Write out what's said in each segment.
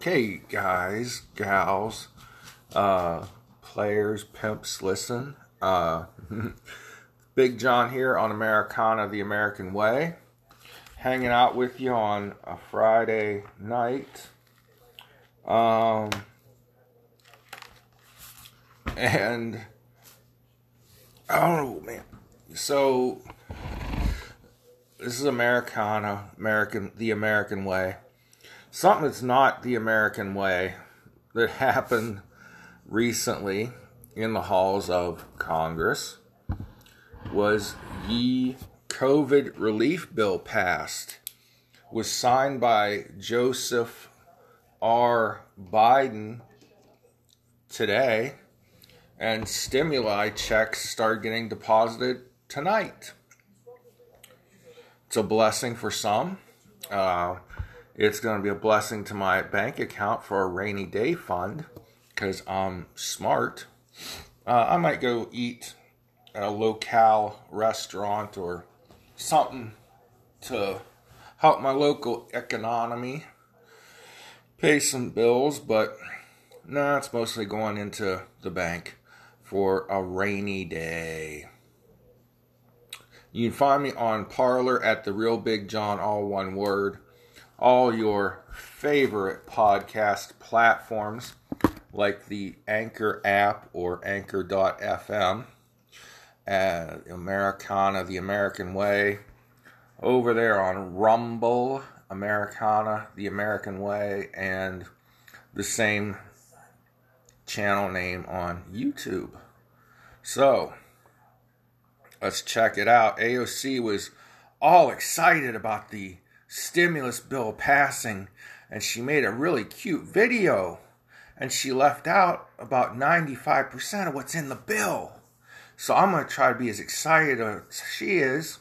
Okay, guys, gals, uh, players, pimps, listen. Uh, Big John here on Americana the American Way, hanging out with you on a Friday night. Um, and oh man, so this is Americana, American, the American Way something that's not the American way that happened recently in the halls of Congress was the COVID relief bill passed was signed by Joseph R. Biden today, and stimuli checks start getting deposited tonight. It's a blessing for some. Uh, it's going to be a blessing to my bank account for a rainy day fund because I'm smart. Uh, I might go eat at a locale restaurant or something to help my local economy, pay some bills, but no, nah, it's mostly going into the bank for a rainy day. You can find me on Parler at the Real Big John, all one word all your favorite podcast platforms like the Anchor app or Anchor.fm, uh, Americana, the American Way, over there on Rumble, Americana, the American Way, and the same channel name on YouTube. So, let's check it out. AOC was all excited about the stimulus bill passing, and she made a really cute video, and she left out about 95% of what's in the bill. So I'm going to try to be as excited as she is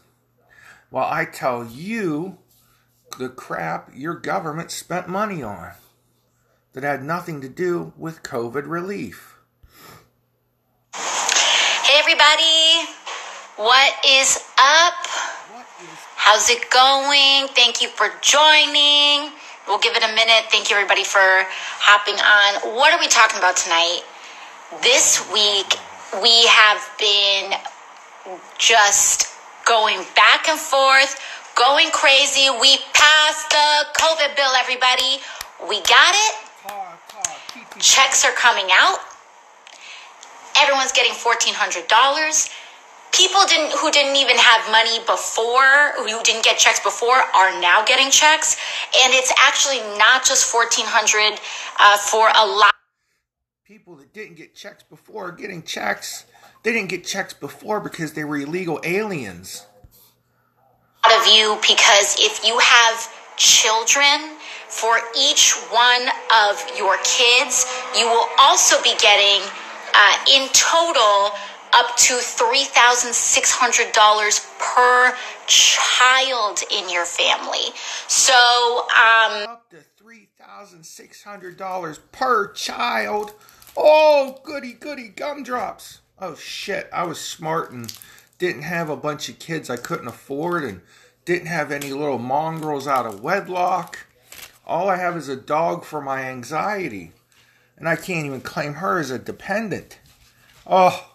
while I tell you the crap your government spent money on that had nothing to do with COVID relief. Hey, everybody. What is up? How's it going? Thank you for joining. We'll give it a minute. Thank you, everybody, for hopping on. What are we talking about tonight? This week, we have been just going back and forth, going crazy. We passed the COVID bill, everybody. We got it. Checks are coming out. Everyone's getting $1,400 people didn't who didn't even have money before who didn't get checks before are now getting checks. And it's actually not just 1400 uh, for a lot. People that didn't get checks before are getting checks. They didn't get checks before because they were illegal aliens. Lot of you because if you have children for each one of your kids you will also be getting uh, in total up to $3,600 per child in your family. So, um, up to $3,600 per child. Oh, goody, goody gumdrops. Oh, shit. I was smart and didn't have a bunch of kids I couldn't afford and didn't have any little mongrels out of wedlock. All I have is a dog for my anxiety. And I can't even claim her as a dependent. Oh,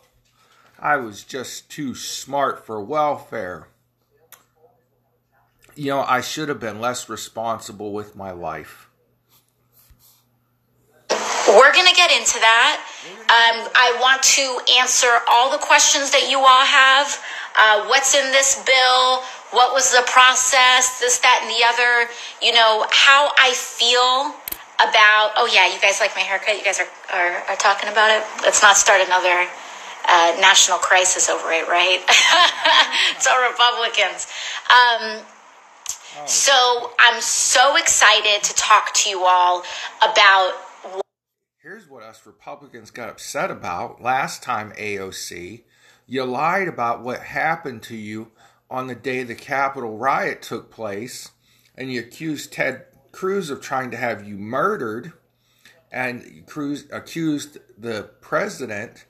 I was just too smart for welfare. You know, I should have been less responsible with my life. We're going to get into that. Um, I want to answer all the questions that you all have. Uh, what's in this bill? What was the process? This, that, and the other. You know, how I feel about. Oh, yeah, you guys like my haircut? You guys are, are, are talking about it? Let's not start another national crisis over it, right? so Republicans. Um. So I'm so excited to talk to you all about. Here's what us Republicans got upset about last time, AOC. You lied about what happened to you on the day the Capitol riot took place, and you accused Ted Cruz of trying to have you murdered, and Cruz accused the president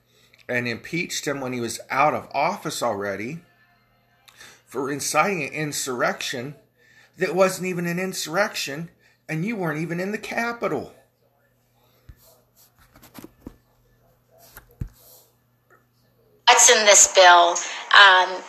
and impeached him when he was out of office already for inciting an insurrection that wasn't even an insurrection and you weren't even in the Capitol. What's in this bill? Um,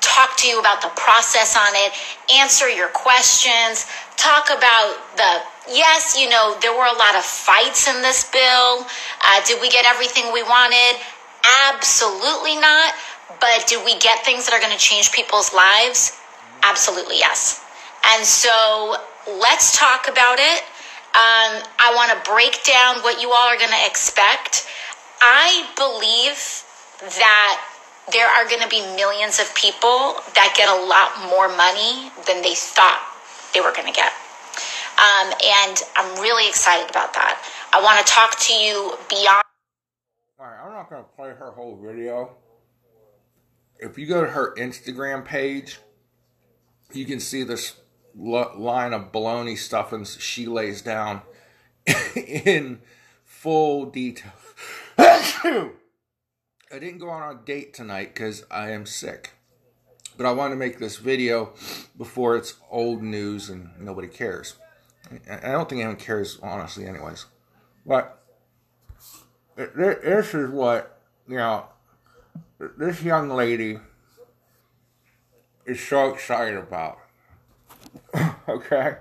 talk to you about the process on it, answer your questions, talk about the yes, you know, there were a lot of fights in this bill. Uh, did we get everything we wanted? Absolutely not. But do we get things that are going to change people's lives? Absolutely yes. And so let's talk about it. Um, I want to break down what you all are going to expect. I believe that there are going to be millions of people that get a lot more money than they thought they were going to get. Um, and I'm really excited about that. I want to talk to you beyond. All right, I'm not going to play her whole video. If you go to her Instagram page, you can see this line of baloney stuffings she lays down in full detail. I didn't go on a date tonight because I am sick. But I want to make this video before it's old news and nobody cares. I don't think anyone cares, honestly, anyways. But this is what, you know, this young lady is so excited about. okay?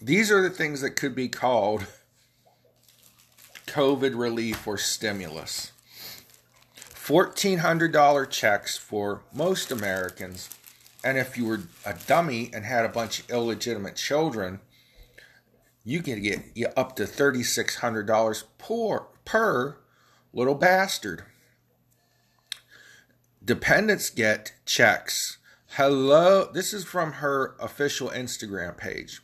These are the things that could be called COVID relief or stimulus. $1,400 checks for most Americans. And if you were a dummy and had a bunch of illegitimate children, you can get you up to $3,600 per, little bastard. Dependents get checks. Hello, this is from her official Instagram page.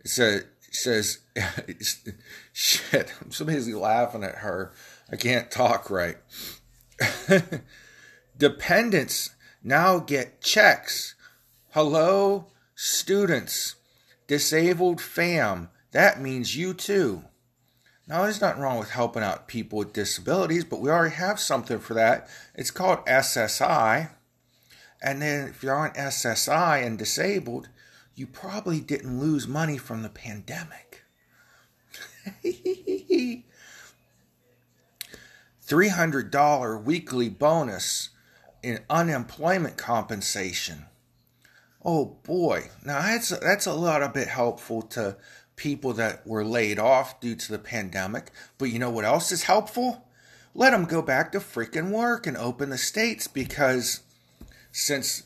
It says, says, shit, I'm so busy laughing at her. I can't talk right. Dependents now get checks. Hello, students, disabled fam. That means you too. Now, there's nothing wrong with helping out people with disabilities, but we already have something for that. It's called SSI. And then if you're on SSI and disabled, you probably didn't lose money from the pandemic. $300 weekly bonus in unemployment compensation. Oh boy, now that's that's a little bit helpful to people that were laid off due to the pandemic. But you know what else is helpful? Let them go back to freaking work and open the states because since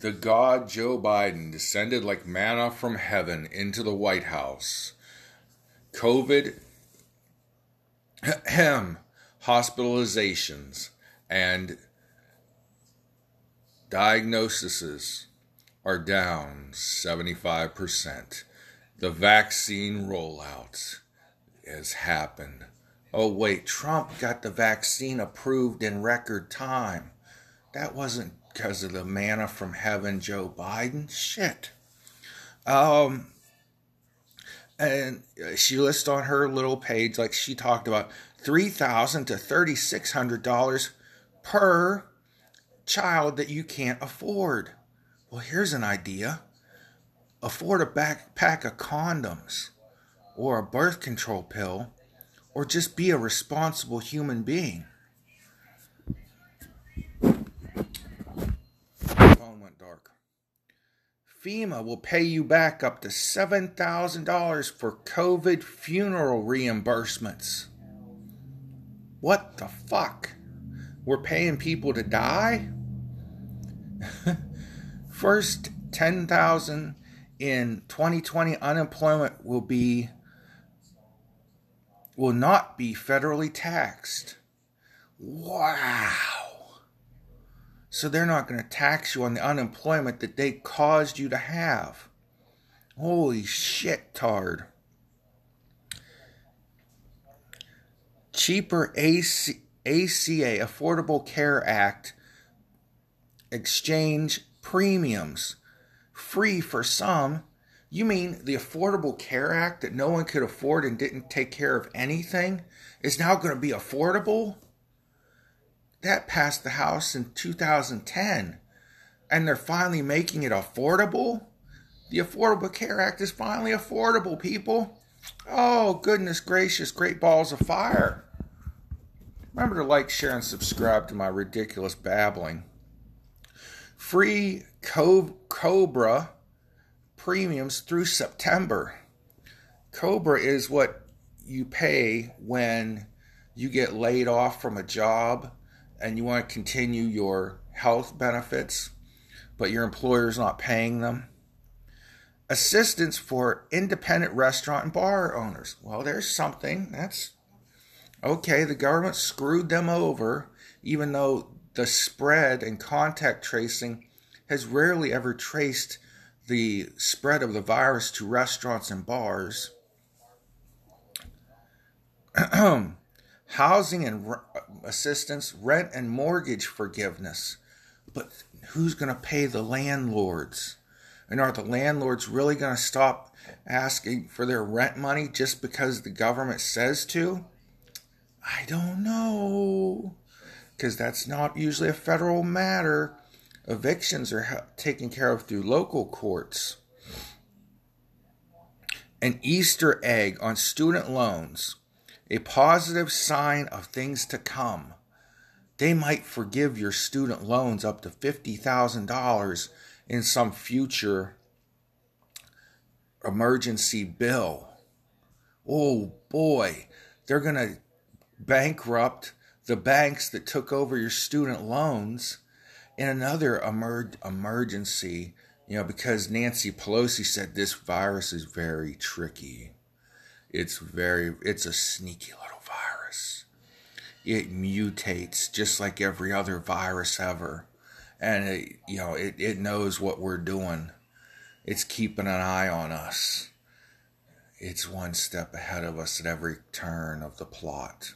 the God Joe Biden descended like manna from heaven into the White House. COVID, hospitalizations, and diagnoses are down 75%. The vaccine rollout has happened. Oh, wait, Trump got the vaccine approved in record time. That wasn't because of the manna from heaven, Joe Biden. Shit. Um, and she lists on her little page, like she talked about, three thousand to thirty six hundred dollars per child that you can't afford. Well, here's an idea: afford a backpack of condoms, or a birth control pill, or just be a responsible human being. FEMA will pay you back up to $7,000 for COVID funeral reimbursements. What the fuck? We're paying people to die? First 10,000 in 2020 unemployment will be will not be federally taxed. Wow. So they're not going to tax you on the unemployment that they caused you to have. Holy shit, tard. Cheaper AC, ACA, Affordable Care Act, exchange premiums. Free for some. You mean the Affordable Care Act that no one could afford and didn't take care of anything is now going to be affordable? that passed the House in 2010, and they're finally making it affordable. The Affordable Care Act is finally affordable, people. Oh, goodness gracious, great balls of fire. Remember to like, share, and subscribe to my ridiculous babbling. Free Cobra premiums through September. Cobra is what you pay when you get laid off from a job and you want to continue your health benefits, but your employer's not paying them. Assistance for independent restaurant and bar owners. Well, there's something. That's okay. The government screwed them over, even though the spread and contact tracing has rarely ever traced the spread of the virus to restaurants and bars. Housing and assistance, rent and mortgage forgiveness. But who's going to pay the landlords? And are the landlords really going to stop asking for their rent money just because the government says to? I don't know. Because that's not usually a federal matter. Evictions are taken care of through local courts. An Easter egg on student loans, a positive sign of things to come. They might forgive your student loans up to $50,000 in some future emergency bill. Oh boy, they're going to bankrupt the banks that took over your student loans in another emer- emergency, you know, because Nancy Pelosi said this virus is very tricky. It's very, it's a sneaky little virus. It mutates just like every other virus ever. And, it, you know, it, it knows what we're doing. It's keeping an eye on us. It's one step ahead of us at every turn of the plot.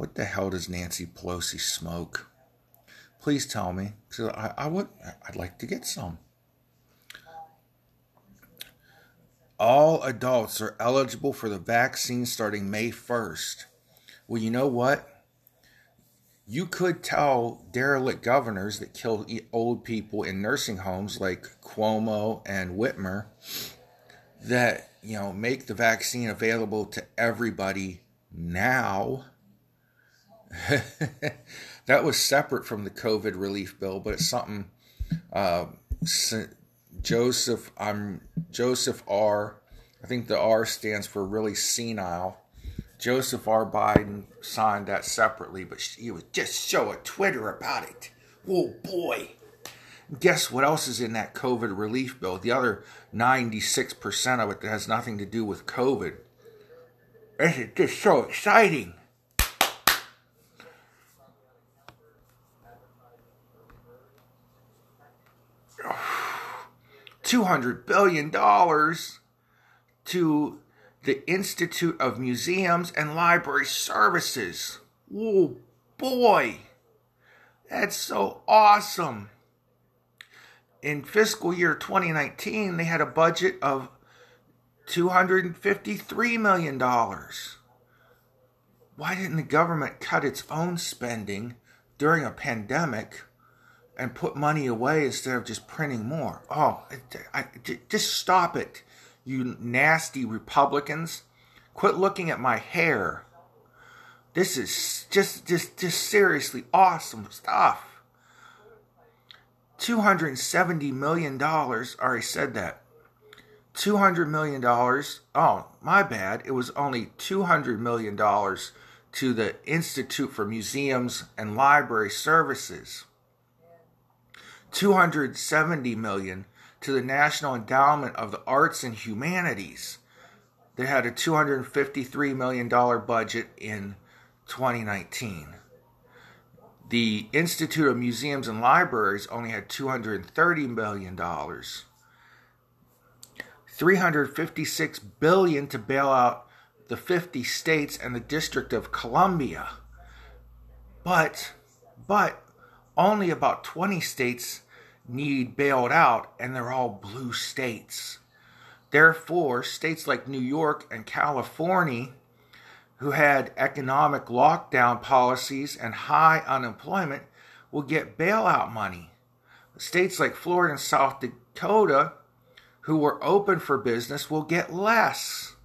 What the hell does Nancy Pelosi smoke? please tell me because I, I would I'd like to get some. All adults are eligible for the vaccine starting May 1st. Well, you know what? You could tell derelict governors that kill old people in nursing homes like Cuomo and Whitmer that, you know, make the vaccine available to everybody now. that was separate from the COVID relief bill, but it's something uh, Joseph I'm Joseph R. I think the R stands for really senile. Joseph R. Biden signed that separately, but he would just show a Twitter about it. Oh boy. Guess what else is in that COVID relief bill? The other 96% of it that has nothing to do with COVID. This is just so exciting. $200 billion to the Institute of Museums and Library Services. Oh boy, that's so awesome. In fiscal year 2019, they had a budget of $253 million. Why didn't the government cut its own spending during a pandemic and put money away instead of just printing more. Oh, I, I, just stop it, you nasty Republicans. Quit looking at my hair. This is just, just, just seriously awesome stuff. $270 million. Already said that. $200 million. Oh, my bad. It was only $200 million to the Institute for Museums and Library Services. 270 million to the National Endowment of the Arts and Humanities. They had a 253 million dollar budget in 2019. The Institute of Museums and Libraries only had 230 million dollars. 356 billion to bail out the 50 states and the District of Columbia. But but only about 20 states need bailed out, and they're all blue states. Therefore, states like New York and California, who had economic lockdown policies and high unemployment, will get bailout money. States like Florida and South Dakota, who were open for business, will get less.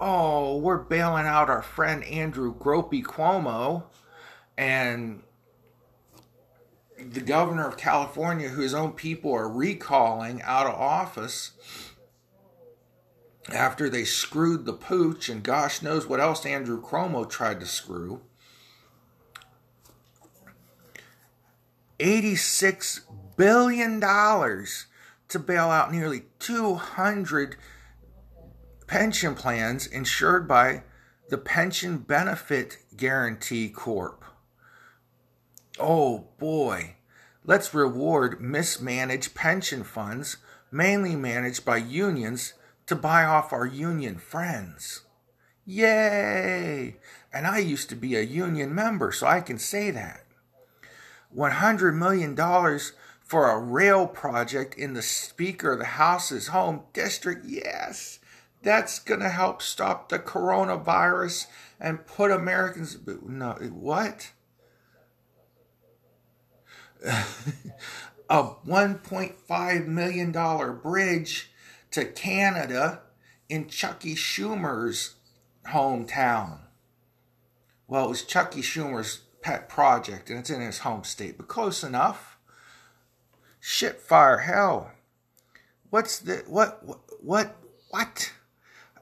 oh, we're bailing out our friend Andrew Gropey Cuomo and the governor of California, whose own people are recalling out of office after they screwed the pooch, and gosh knows what else Andrew Cuomo tried to screw. $86 billion to bail out nearly 200 pension plans insured by the Pension Benefit Guaranty Corp. Oh boy, let's reward mismanaged pension funds, mainly managed by unions, to buy off our union friends. Yay! And I used to be a union member, so I can say that. $100 million for a rail project in the Speaker of the House's home district. Yes, that's going to help stop the coronavirus and put Americans. No, what? A $1.5 million bridge to Canada in Chucky Schumer's hometown. Well, it was Chucky Schumer's pet project and it's in his home state, but close enough. Shit fire hell. What's the what what what?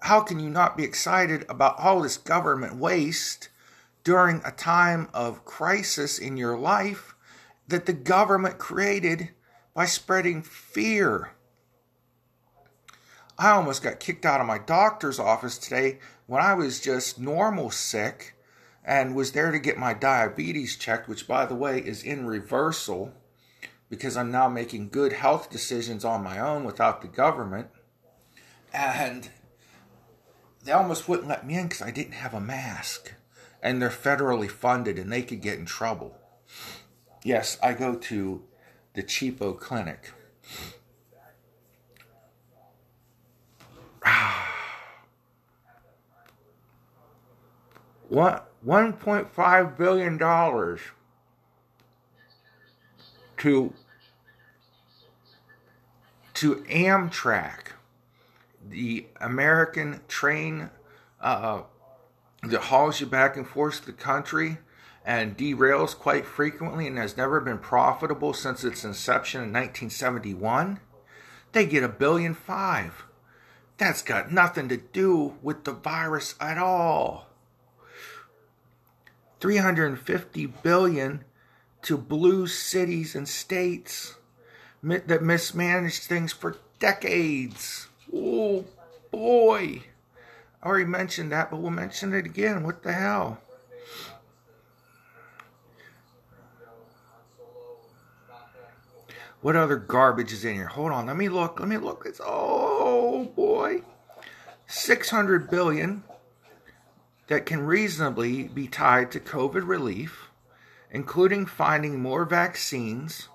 How can you not be excited about all this government waste during a time of crisis in your life that the government created by spreading fear I almost got kicked out of my doctor's office today when I was just normal sick and was there to get my diabetes checked, which, by the way, is in reversal because I'm now making good health decisions on my own without the government. And they almost wouldn't let me in because I didn't have a mask. And they're federally funded and they could get in trouble. Yes, I go to the cheapo clinic. What $1.5 billion to to Amtrak, the American train uh, that hauls you back and forth the country and derails quite frequently and has never been profitable since its inception in 1971. They get a billion five. That's got nothing to do with the virus at all. 350 billion to blue cities and states that mismanaged things for decades. Oh boy. I already mentioned that, but we'll mention it again. What the hell? What other garbage is in here? Hold on, let me look. Let me look. It's oh boy. 600 billion that can reasonably be tied to COVID relief including finding more vaccines,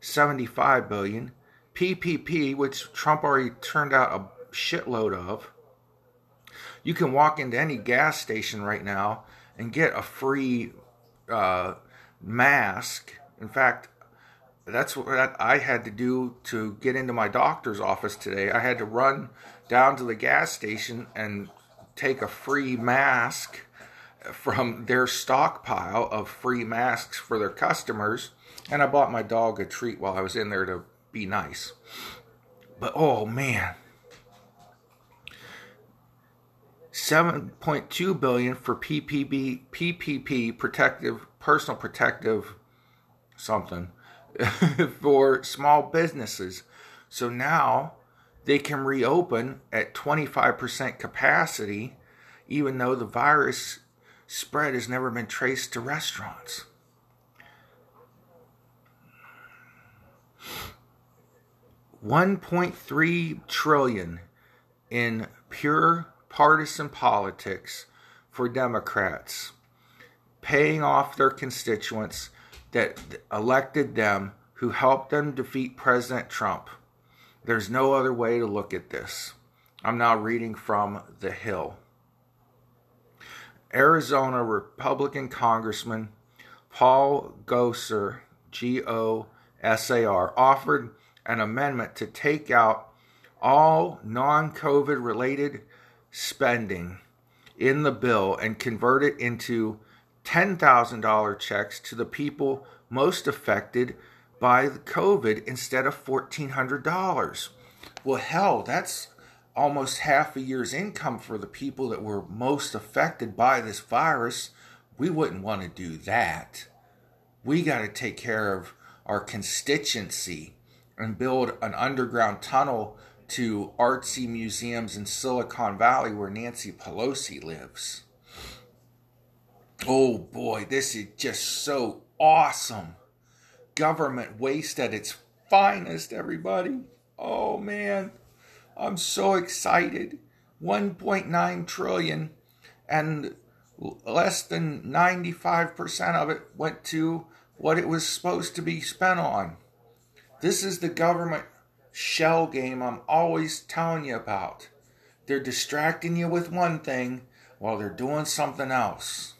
75 billion, PPP, which Trump already turned out a shitload of. You can walk into any gas station right now and get a free uh, mask. In fact, that's what I had to do to get into my doctor's office today. I had to run down to the gas station and take a free mask from their stockpile of free masks for their customers. And I bought my dog a treat while I was in there to be nice. But oh man. 7.2 billion for PPP PPP protective personal protective something for small businesses. So now they can reopen at 25% capacity even though the virus spread has never been traced to restaurants. One point three trillion in pure partisan politics for Democrats, paying off their constituents that elected them, who helped them defeat President Trump. There's no other way to look at this. I'm now reading from The Hill. Arizona Republican Congressman Paul Gosar, G O S A R, offered an amendment to take out all non COVID related spending in the bill and convert it into $10,000 checks to the people most affected by COVID instead of $1,400. Well, hell, that's almost half a year's income for the people that were most affected by this virus. We wouldn't want to do that. We got to take care of our constituency and build an underground tunnel to artsy museums in Silicon Valley where Nancy Pelosi lives. Oh boy, this is just so awesome. Government waste at its finest, everybody. Oh man, I'm so excited. 1.9 trillion and less than 95% of it went to what it was supposed to be spent on. This is the government shell game I'm always telling you about. They're distracting you with one thing while they're doing something else.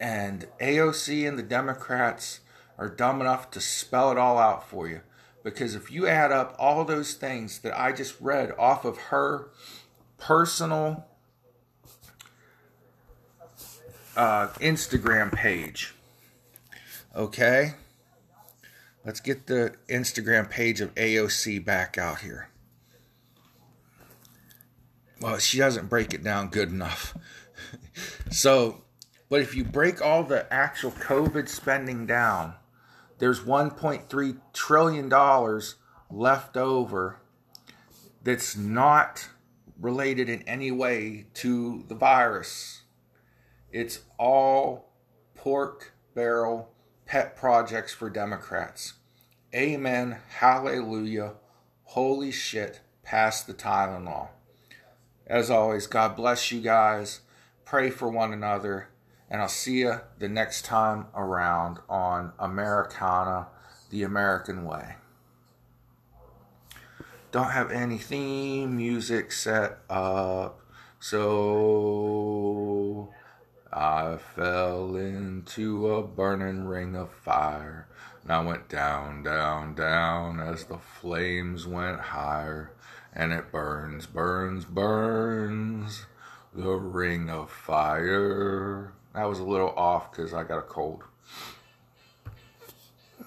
And AOC and the Democrats are dumb enough to spell it all out for you. Because if you add up all those things that I just read off of her personal uh, Instagram page, okay? Let's get the Instagram page of AOC back out here. Well, she doesn't break it down good enough. so, but if you break all the actual COVID spending down, there's 1.3 trillion dollars left over that's not related in any way to the virus. It's all pork barrel pet projects for Democrats. Amen. Hallelujah. Holy shit. Pass the Tylenol. As always, God bless you guys. Pray for one another. And I'll see you the next time around on Americana, the American way. Don't have any theme music set up. So I fell into a burning ring of fire. And I went down, down, down as the flames went higher. And it burns, burns, burns the ring of fire. That was a little off because I got a cold.